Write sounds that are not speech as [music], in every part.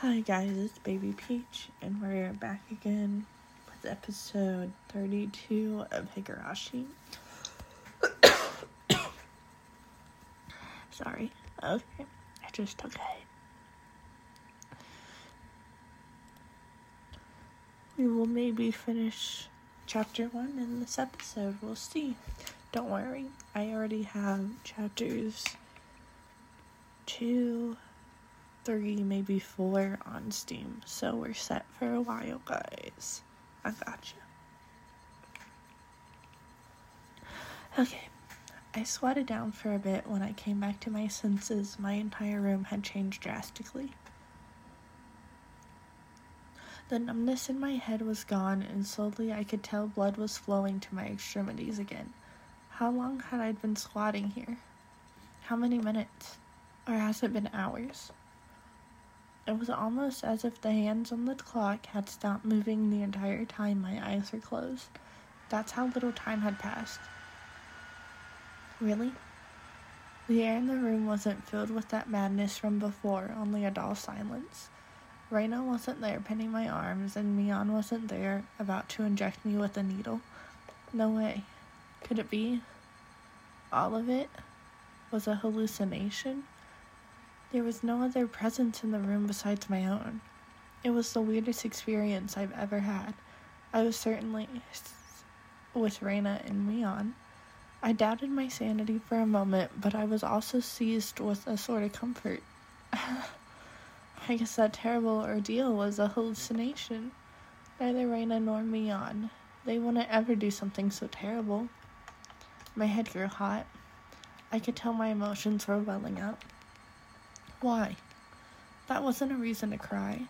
Hi guys, it's Baby Peach, and we're back again with episode 32 of Higurashi. [coughs] Sorry. Okay, I just hit. We will maybe finish chapter 1 in this episode. We'll see. Don't worry, I already have chapters 2 three, maybe four on Steam. So we're set for a while, guys. I got you. Okay, I sweated down for a bit when I came back to my senses. My entire room had changed drastically. The numbness in my head was gone, and slowly I could tell blood was flowing to my extremities again. How long had I been squatting here? How many minutes? Or has it been hours? It was almost as if the hands on the clock had stopped moving the entire time my eyes were closed. That's how little time had passed. Really? The air in the room wasn't filled with that madness from before, only a dull silence. Reina wasn't there pinning my arms, and Mion wasn't there about to inject me with a needle. No way. Could it be? All of it was a hallucination? There was no other presence in the room besides my own. It was the weirdest experience I've ever had. I was certainly with Reina and Mion. I doubted my sanity for a moment, but I was also seized with a sort of comfort. [laughs] I guess that terrible ordeal was a hallucination. Neither Reina nor Mion. They wouldn't ever do something so terrible. My head grew hot. I could tell my emotions were welling up. Why? That wasn't a reason to cry.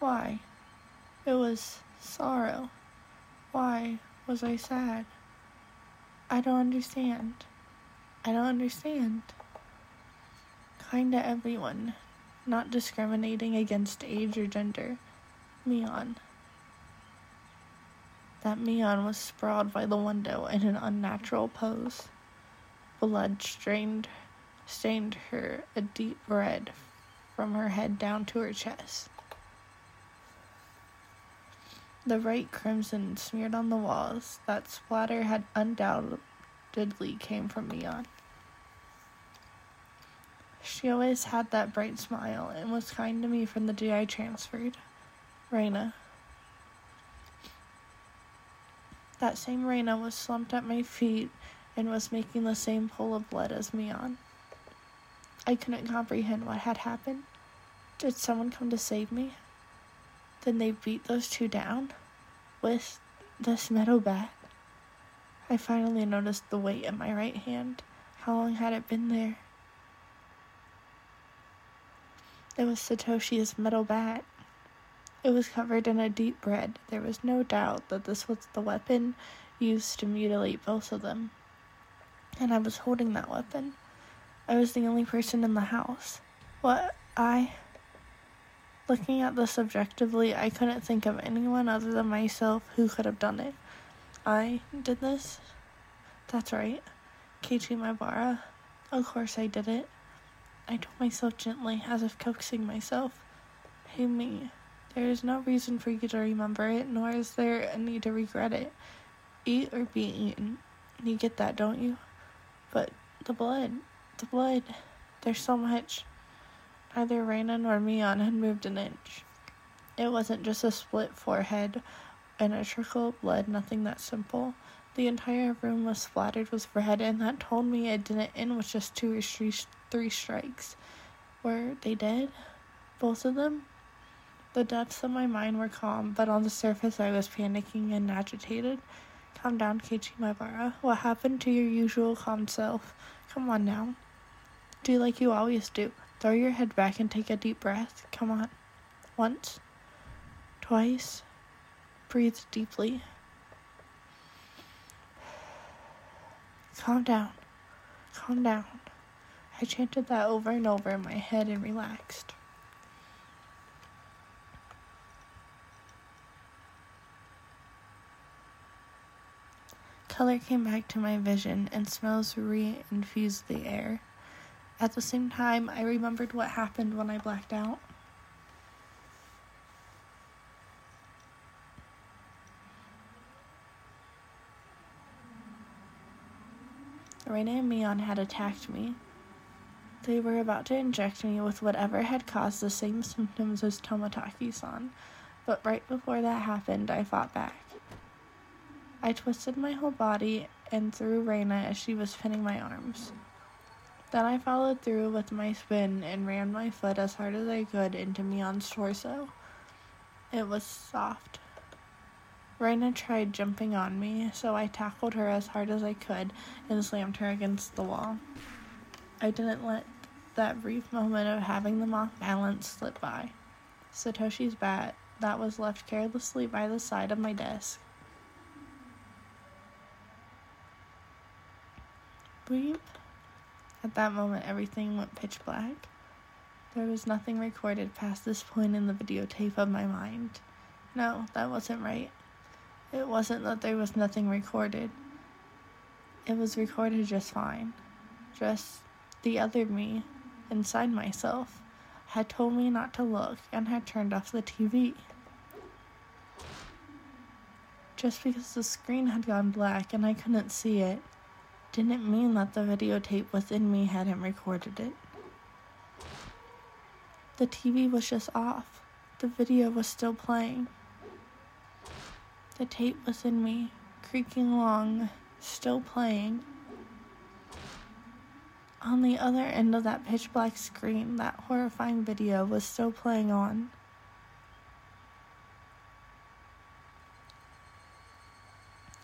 Why? It was sorrow. Why was I sad? I don't understand. I don't understand. Kinda everyone, not discriminating against age or gender. Mion. That Mion was sprawled by the window in an unnatural pose. Blood strained stained her a deep red from her head down to her chest. The bright crimson smeared on the walls. That splatter had undoubtedly came from Mion. She always had that bright smile and was kind to me from the day I transferred. Reina. That same Reina was slumped at my feet and was making the same pool of blood as Mion. I couldn't comprehend what had happened. Did someone come to save me? Then they beat those two down with this metal bat. I finally noticed the weight in my right hand. How long had it been there? It was Satoshi's metal bat. It was covered in a deep red. There was no doubt that this was the weapon used to mutilate both of them. And I was holding that weapon. I was the only person in the house. What I. Looking at this objectively, I couldn't think of anyone other than myself who could have done it. I did this? That's right. Keiichi Maebara. Of course I did it. I told myself gently, as if coaxing myself. Hey, me. There is no reason for you to remember it, nor is there a need to regret it. Eat or be eaten. You get that, don't you? But the blood the blood. There's so much. Neither Reina nor Mion had moved an inch. It wasn't just a split forehead and a trickle of blood, nothing that simple. The entire room was splattered with red, and that told me it didn't end with just two or three, three strikes. Were they dead? Both of them? The depths of my mind were calm, but on the surface I was panicking and agitated. Calm down, Keiichi Maebara. What happened to your usual calm self? Come on now. Do like you always do. Throw your head back and take a deep breath. Come on. Once. Twice. Breathe deeply. Calm down. Calm down. I chanted that over and over in my head and relaxed. Color came back to my vision and smells re infused the air. At the same time, I remembered what happened when I blacked out. Reina and Mion had attacked me. They were about to inject me with whatever had caused the same symptoms as Tomotaki san, but right before that happened, I fought back. I twisted my whole body and threw Reina as she was pinning my arms. Then I followed through with my spin and ran my foot as hard as I could into Mion's torso. It was soft. Raina tried jumping on me, so I tackled her as hard as I could and slammed her against the wall. I didn't let that brief moment of having them off balance slip by. Satoshi's bat, that was left carelessly by the side of my desk, Bleep. At that moment, everything went pitch black. There was nothing recorded past this point in the videotape of my mind. No, that wasn't right. It wasn't that there was nothing recorded. It was recorded just fine. Just the other me, inside myself, had told me not to look and had turned off the TV. Just because the screen had gone black and I couldn't see it didn't mean that the videotape within me hadn't recorded it. The TV was just off. The video was still playing. The tape within me, creaking along, still playing. On the other end of that pitch black screen, that horrifying video was still playing on.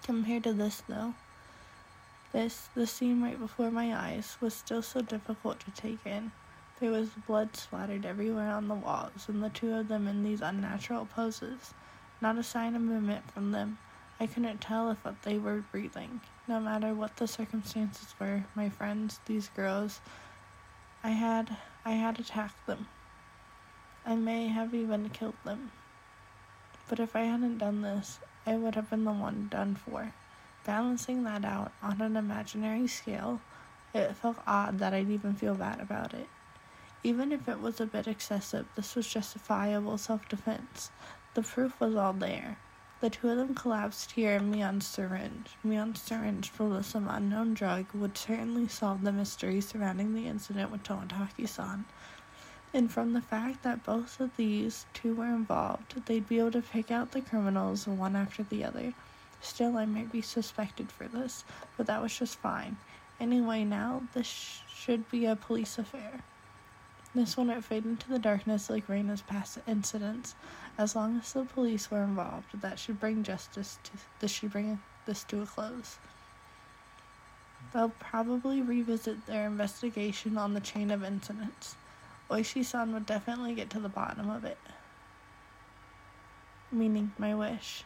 Compared to this, though, this, the scene right before my eyes, was still so difficult to take in. There was blood splattered everywhere on the walls, and the two of them in these unnatural poses. Not a sign of movement from them. I couldn't tell if they were breathing. No matter what the circumstances were, my friends, these girls, I had I had attacked them. I may have even killed them. But if I hadn't done this, I would have been the one done for. Balancing that out on an imaginary scale, it felt odd that I'd even feel bad about it. Even if it was a bit excessive, this was justifiable self defense. The proof was all there. The two of them collapsed here in Mion's syringe. Mion's syringe full of some unknown drug would certainly solve the mystery surrounding the incident with Tomotaki san. And from the fact that both of these two were involved, they'd be able to pick out the criminals one after the other. Still, I might be suspected for this, but that was just fine. Anyway, now this sh- should be a police affair. This will not fade into the darkness like Raina's past incidents. As long as the police were involved, that should bring justice to this should bring this to a close. They'll probably revisit their investigation on the chain of incidents. Oishi-san would definitely get to the bottom of it. Meaning my wish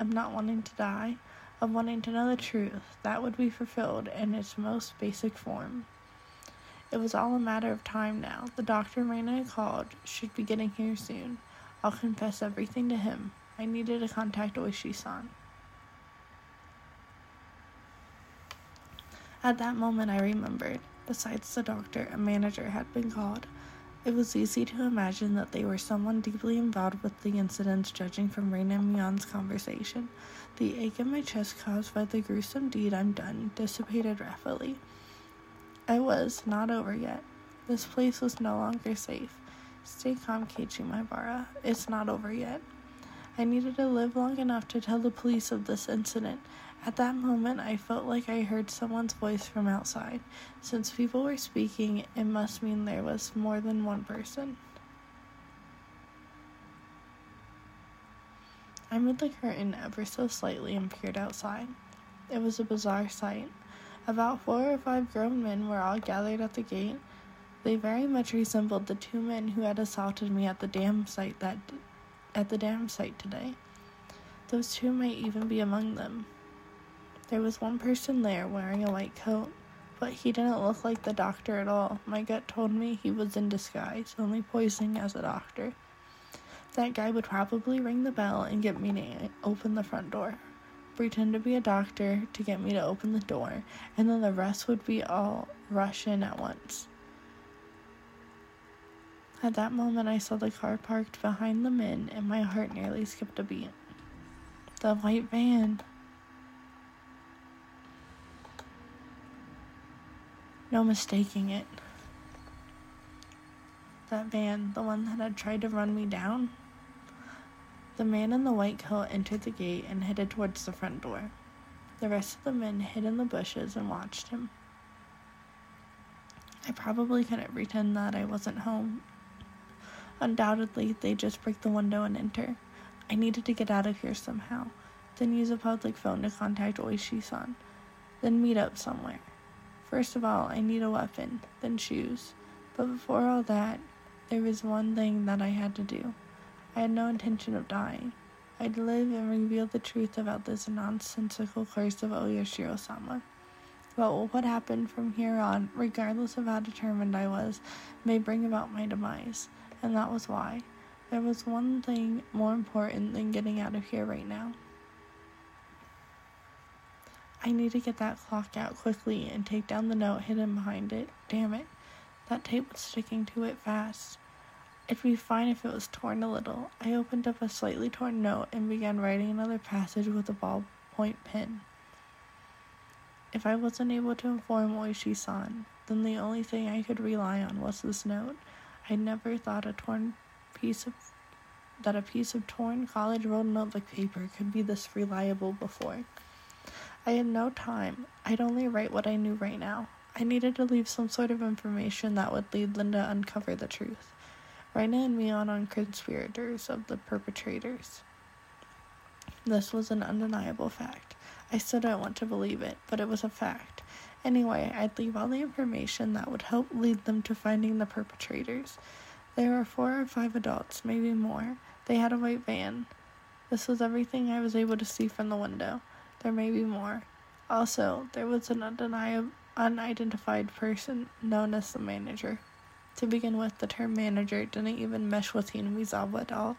of not wanting to die, of wanting to know the truth, that would be fulfilled in its most basic form. It was all a matter of time now. The doctor Raina called should be getting here soon. I'll confess everything to him. I needed to contact Oishi-san. At that moment, I remembered. Besides the doctor, a manager had been called. It was easy to imagine that they were someone deeply involved with the incidents, judging from Raina and Mion's conversation. The ache in my chest caused by the gruesome deed I'm done dissipated rapidly. I was not over yet. This place was no longer safe. Stay calm, Keiichi Maebara. It's not over yet. I needed to live long enough to tell the police of this incident at that moment, I felt like I heard someone's voice from outside. Since people were speaking, it must mean there was more than one person. I moved the curtain ever so slightly and peered outside. It was a bizarre sight. About four or five grown men were all gathered at the gate. They very much resembled the two men who had assaulted me at the dam site that at the dam site today. Those two might even be among them. There was one person there wearing a white coat, but he didn't look like the doctor at all. My gut told me he was in disguise, only posing as a doctor. That guy would probably ring the bell and get me to open the front door, pretend to be a doctor to get me to open the door, and then the rest would be all rush in at once. At that moment, I saw the car parked behind the men, and my heart nearly skipped a beat. The white van. No mistaking it. That van, the one that had tried to run me down? The man in the white coat entered the gate and headed towards the front door. The rest of the men hid in the bushes and watched him. I probably couldn't pretend that I wasn't home. Undoubtedly, they'd just break the window and enter. I needed to get out of here somehow, then use a public phone to contact Oishi san, then meet up somewhere. First of all, I need a weapon, then shoes. But before all that, there was one thing that I had to do. I had no intention of dying. I'd live and reveal the truth about this nonsensical curse of Oyashiro sama. But what happened from here on, regardless of how determined I was, may bring about my demise, and that was why. There was one thing more important than getting out of here right now. I need to get that clock out quickly and take down the note hidden behind it. Damn it. That tape was sticking to it fast. It'd be fine if it was torn a little. I opened up a slightly torn note and began writing another passage with a ballpoint pen. If I wasn't able to inform Oishi san, then the only thing I could rely on was this note. I'd never thought a torn piece of that a piece of torn college rolled notebook paper could be this reliable before. I had no time. I'd only write what I knew right now. I needed to leave some sort of information that would lead Linda to uncover the truth. Reina and Mion on conspirators of the perpetrators. This was an undeniable fact. I still don't want to believe it, but it was a fact. Anyway, I'd leave all the information that would help lead them to finding the perpetrators. There were four or five adults, maybe more. They had a white van. This was everything I was able to see from the window. There may be more. Also, there was an undeniable, unidentified person known as the manager. To begin with, the term manager didn't even mesh with Hinamizawa at all.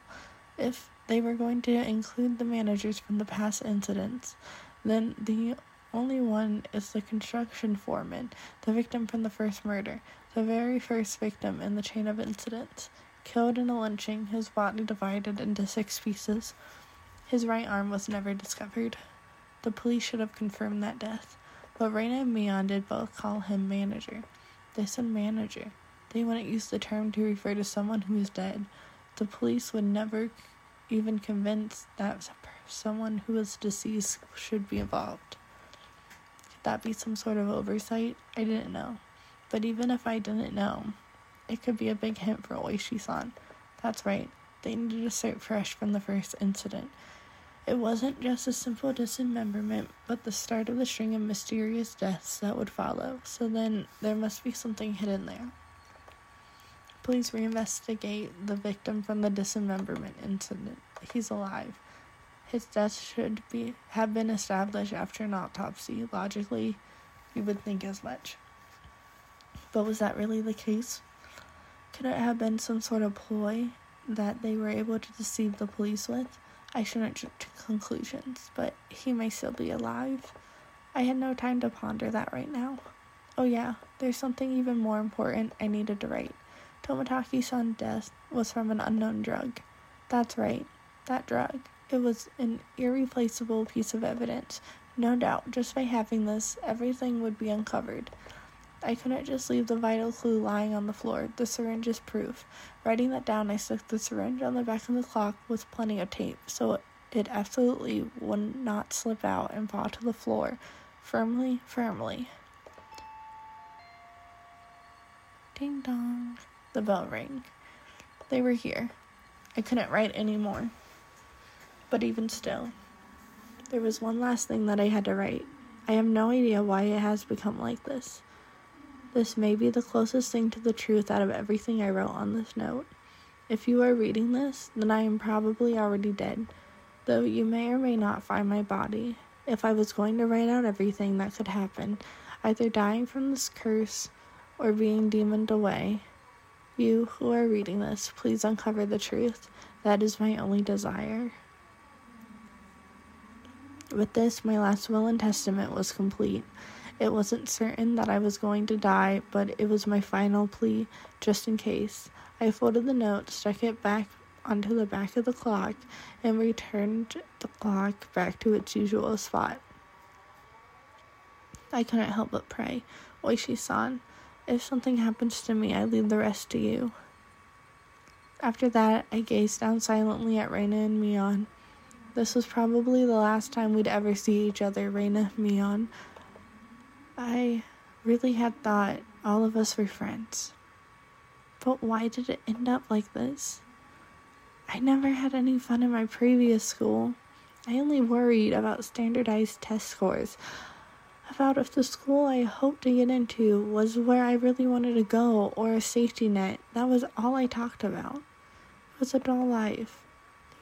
If they were going to include the managers from the past incidents, then the only one is the construction foreman, the victim from the first murder, the very first victim in the chain of incidents. Killed in a lynching, his body divided into six pieces. His right arm was never discovered. The police should have confirmed that death, but Reina and Mion did both call him manager. They said manager. They wouldn't use the term to refer to someone who is dead. The police would never even convince that someone who is deceased should be involved. Could that be some sort of oversight? I didn't know. But even if I didn't know, it could be a big hint for Oishi san. That's right, they needed to start fresh from the first incident. It wasn't just a simple dismemberment, but the start of the string of mysterious deaths that would follow, so then there must be something hidden there. Please reinvestigate the victim from the dismemberment incident. He's alive. His death should be have been established after an autopsy. Logically, you would think as much. But was that really the case? Could it have been some sort of ploy that they were able to deceive the police with? I shouldn't jump to conclusions, but he may still be alive. I had no time to ponder that right now. Oh, yeah, there's something even more important I needed to write. Tomotake's son's death was from an unknown drug. That's right, that drug. It was an irreplaceable piece of evidence. No doubt, just by having this, everything would be uncovered. I couldn't just leave the vital clue lying on the floor. The syringe is proof. Writing that down, I stuck the syringe on the back of the clock with plenty of tape, so it absolutely would not slip out and fall to the floor. Firmly, firmly. Ding dong. The bell rang. They were here. I couldn't write any more. But even still, there was one last thing that I had to write. I have no idea why it has become like this. This may be the closest thing to the truth out of everything I wrote on this note. If you are reading this, then I am probably already dead, though you may or may not find my body. If I was going to write out everything that could happen, either dying from this curse or being demoned away, you who are reading this, please uncover the truth. That is my only desire. With this, my last will and testament was complete. It wasn't certain that I was going to die, but it was my final plea, just in case. I folded the note, stuck it back onto the back of the clock, and returned the clock back to its usual spot. I couldn't help but pray, Oishi-san, if something happens to me, I leave the rest to you. After that, I gazed down silently at Reina and Mion. This was probably the last time we'd ever see each other, Reina, Mion. I really had thought all of us were friends. But why did it end up like this? I never had any fun in my previous school. I only worried about standardized test scores, about if the school I hoped to get into was where I really wanted to go or a safety net. That was all I talked about. It was a dull life.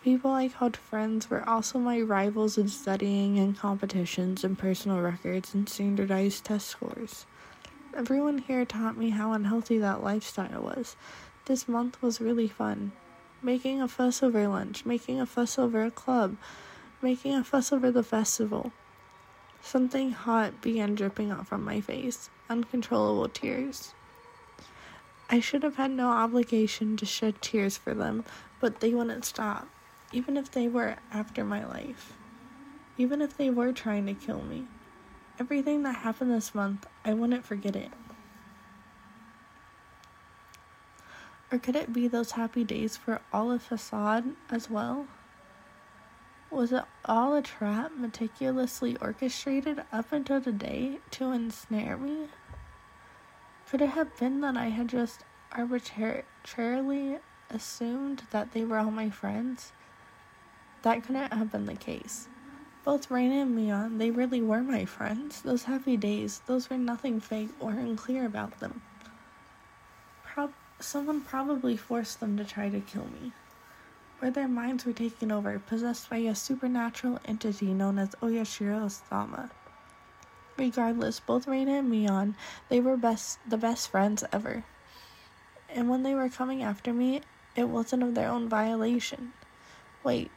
People I called friends were also my rivals in studying and competitions and personal records and standardized test scores. Everyone here taught me how unhealthy that lifestyle was. This month was really fun. Making a fuss over lunch, making a fuss over a club, making a fuss over the festival. Something hot began dripping out from my face, uncontrollable tears. I should have had no obligation to shed tears for them, but they wouldn't stop, even if they were after my life, even if they were trying to kill me. Everything that happened this month, I wouldn't forget it. Or could it be those happy days for all of Facade as well? Was it all a trap meticulously orchestrated up until the day to ensnare me? Could it have been that I had just arbitrarily assumed that they were all my friends? That couldn't have been the case. Both Reina and Mion, they really were my friends. Those happy days, those were nothing fake or unclear about them. Prob- someone probably forced them to try to kill me where their minds were taken over, possessed by a supernatural entity known as Oyashiro Sama. Regardless, both Reina and Mion, they were best the best friends ever. And when they were coming after me, it wasn't of their own violation. Wait,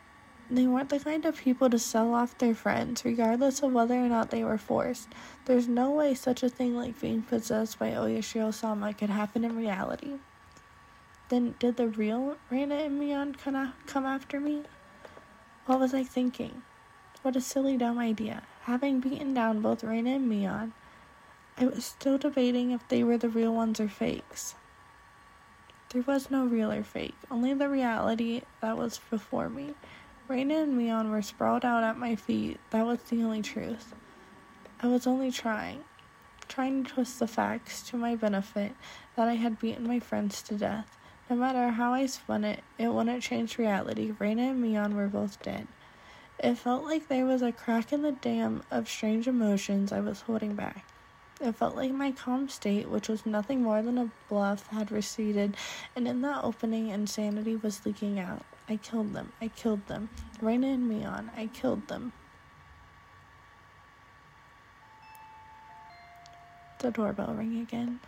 they weren't the kind of people to sell off their friends, regardless of whether or not they were forced. There's no way such a thing like being possessed by Oyashiro Sama could happen in reality. Then did the real Reina and Mion come after me? What was I thinking? What a silly dumb idea. Having beaten down both Reina and Mion, I was still debating if they were the real ones or fakes. There was no real or fake, only the reality that was before me. Reina and Mion were sprawled out at my feet. That was the only truth. I was only trying, trying to twist the facts to my benefit that I had beaten my friends to death. No matter how I spun it, it wouldn't change reality. Reina and Mion were both dead. It felt like there was a crack in the dam of strange emotions I was holding back. It felt like my calm state, which was nothing more than a bluff, had receded, and in that opening, insanity was leaking out. I killed them. I killed them. Reina and Mion. I killed them. The doorbell rang again.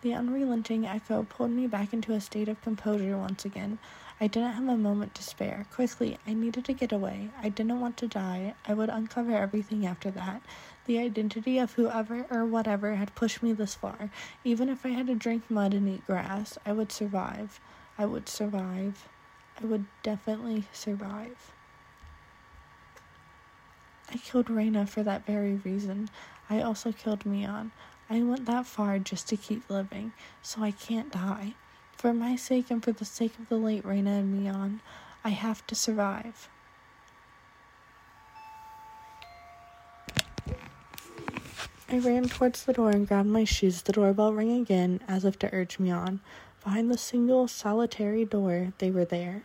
The unrelenting echo pulled me back into a state of composure once again. I didn't have a moment to spare. Quickly, I needed to get away. I didn't want to die. I would uncover everything after that. The identity of whoever or whatever had pushed me this far. Even if I had to drink mud and eat grass, I would survive. I would survive. I would definitely survive. I killed Reina for that very reason. I also killed Mion. I went that far just to keep living, so I can't die. For my sake and for the sake of the late Reina and Mion, I have to survive. I ran towards the door and grabbed my shoes. The doorbell rang again, as if to urge me on. Behind the single, solitary door, they were there.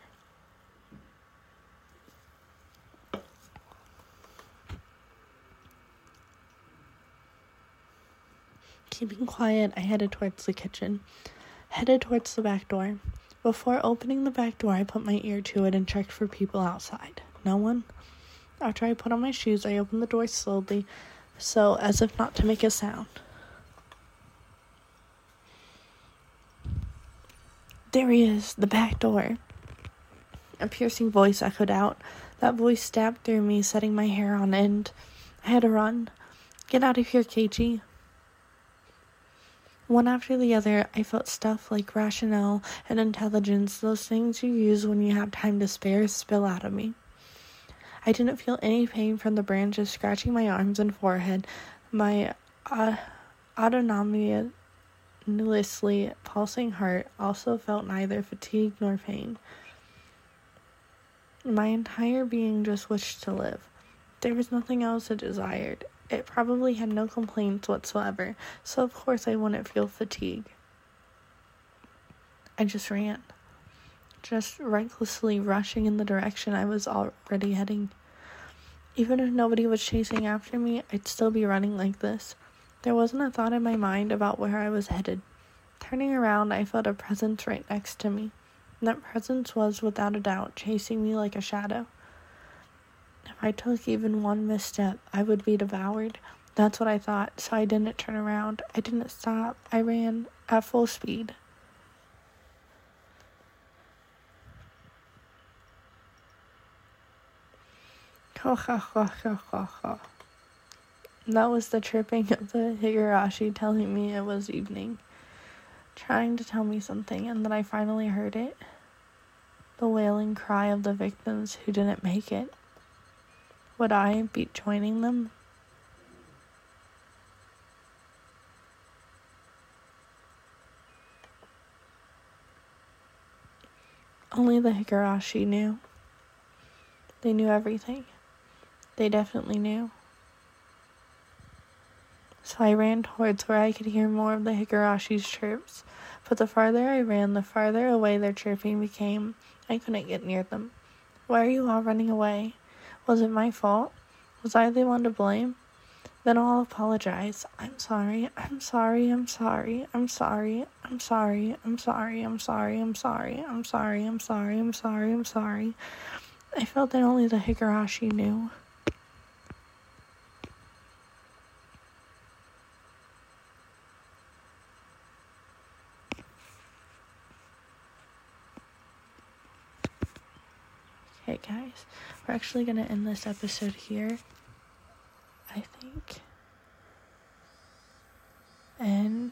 Keeping quiet, I headed towards the kitchen, headed towards the back door. Before opening the back door, I put my ear to it and checked for people outside. No one. After I put on my shoes, I opened the door slowly, so as if not to make a sound. There he is, the back door. A piercing voice echoed out. That voice stabbed through me, setting my hair on end. I had to run. Get out of here, Keiichi. One after the other, I felt stuff like rationale and intelligence, those things you use when you have time to spare, spill out of me. I didn't feel any pain from the branches scratching my arms and forehead. My uh, autonomously pulsing heart also felt neither fatigue nor pain. My entire being just wished to live. There was nothing else it desired. It probably had no complaints whatsoever, so of course I wouldn't feel fatigue. I just ran, just recklessly rushing in the direction I was already heading. Even if nobody was chasing after me, I'd still be running like this. There wasn't a thought in my mind about where I was headed. Turning around, I felt a presence right next to me. And that presence was, without a doubt, chasing me like a shadow. If I took even one misstep, I would be devoured. That's what I thought, so I didn't turn around. I didn't stop. I ran at full speed. Ha ha ha ha ha ha. That was the chirping of the Higurashi telling me it was evening, trying to tell me something, and then I finally heard it. The wailing cry of the victims who didn't make it. Would I be joining them? Only the Higurashi knew. They knew everything. They definitely knew. So I ran towards where I could hear more of the Higurashi's chirps. But the farther I ran, the farther away their chirping became. I couldn't get near them. Why are you all running away? Was it my fault? Was I the one to blame? Then I'll apologize. I'm sorry. I'm sorry. I'm sorry. I'm sorry. I'm sorry. I'm sorry. I'm sorry. I'm sorry. I'm sorry. I'm sorry. I'm sorry. I'm sorry. I felt that only the Higurashi knew. Okay, guys, we're actually gonna end this episode here. I think. And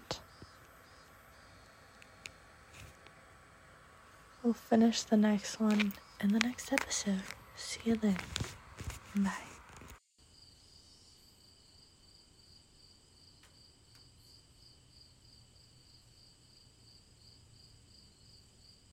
we'll finish the next one in the next episode. See you then. Bye.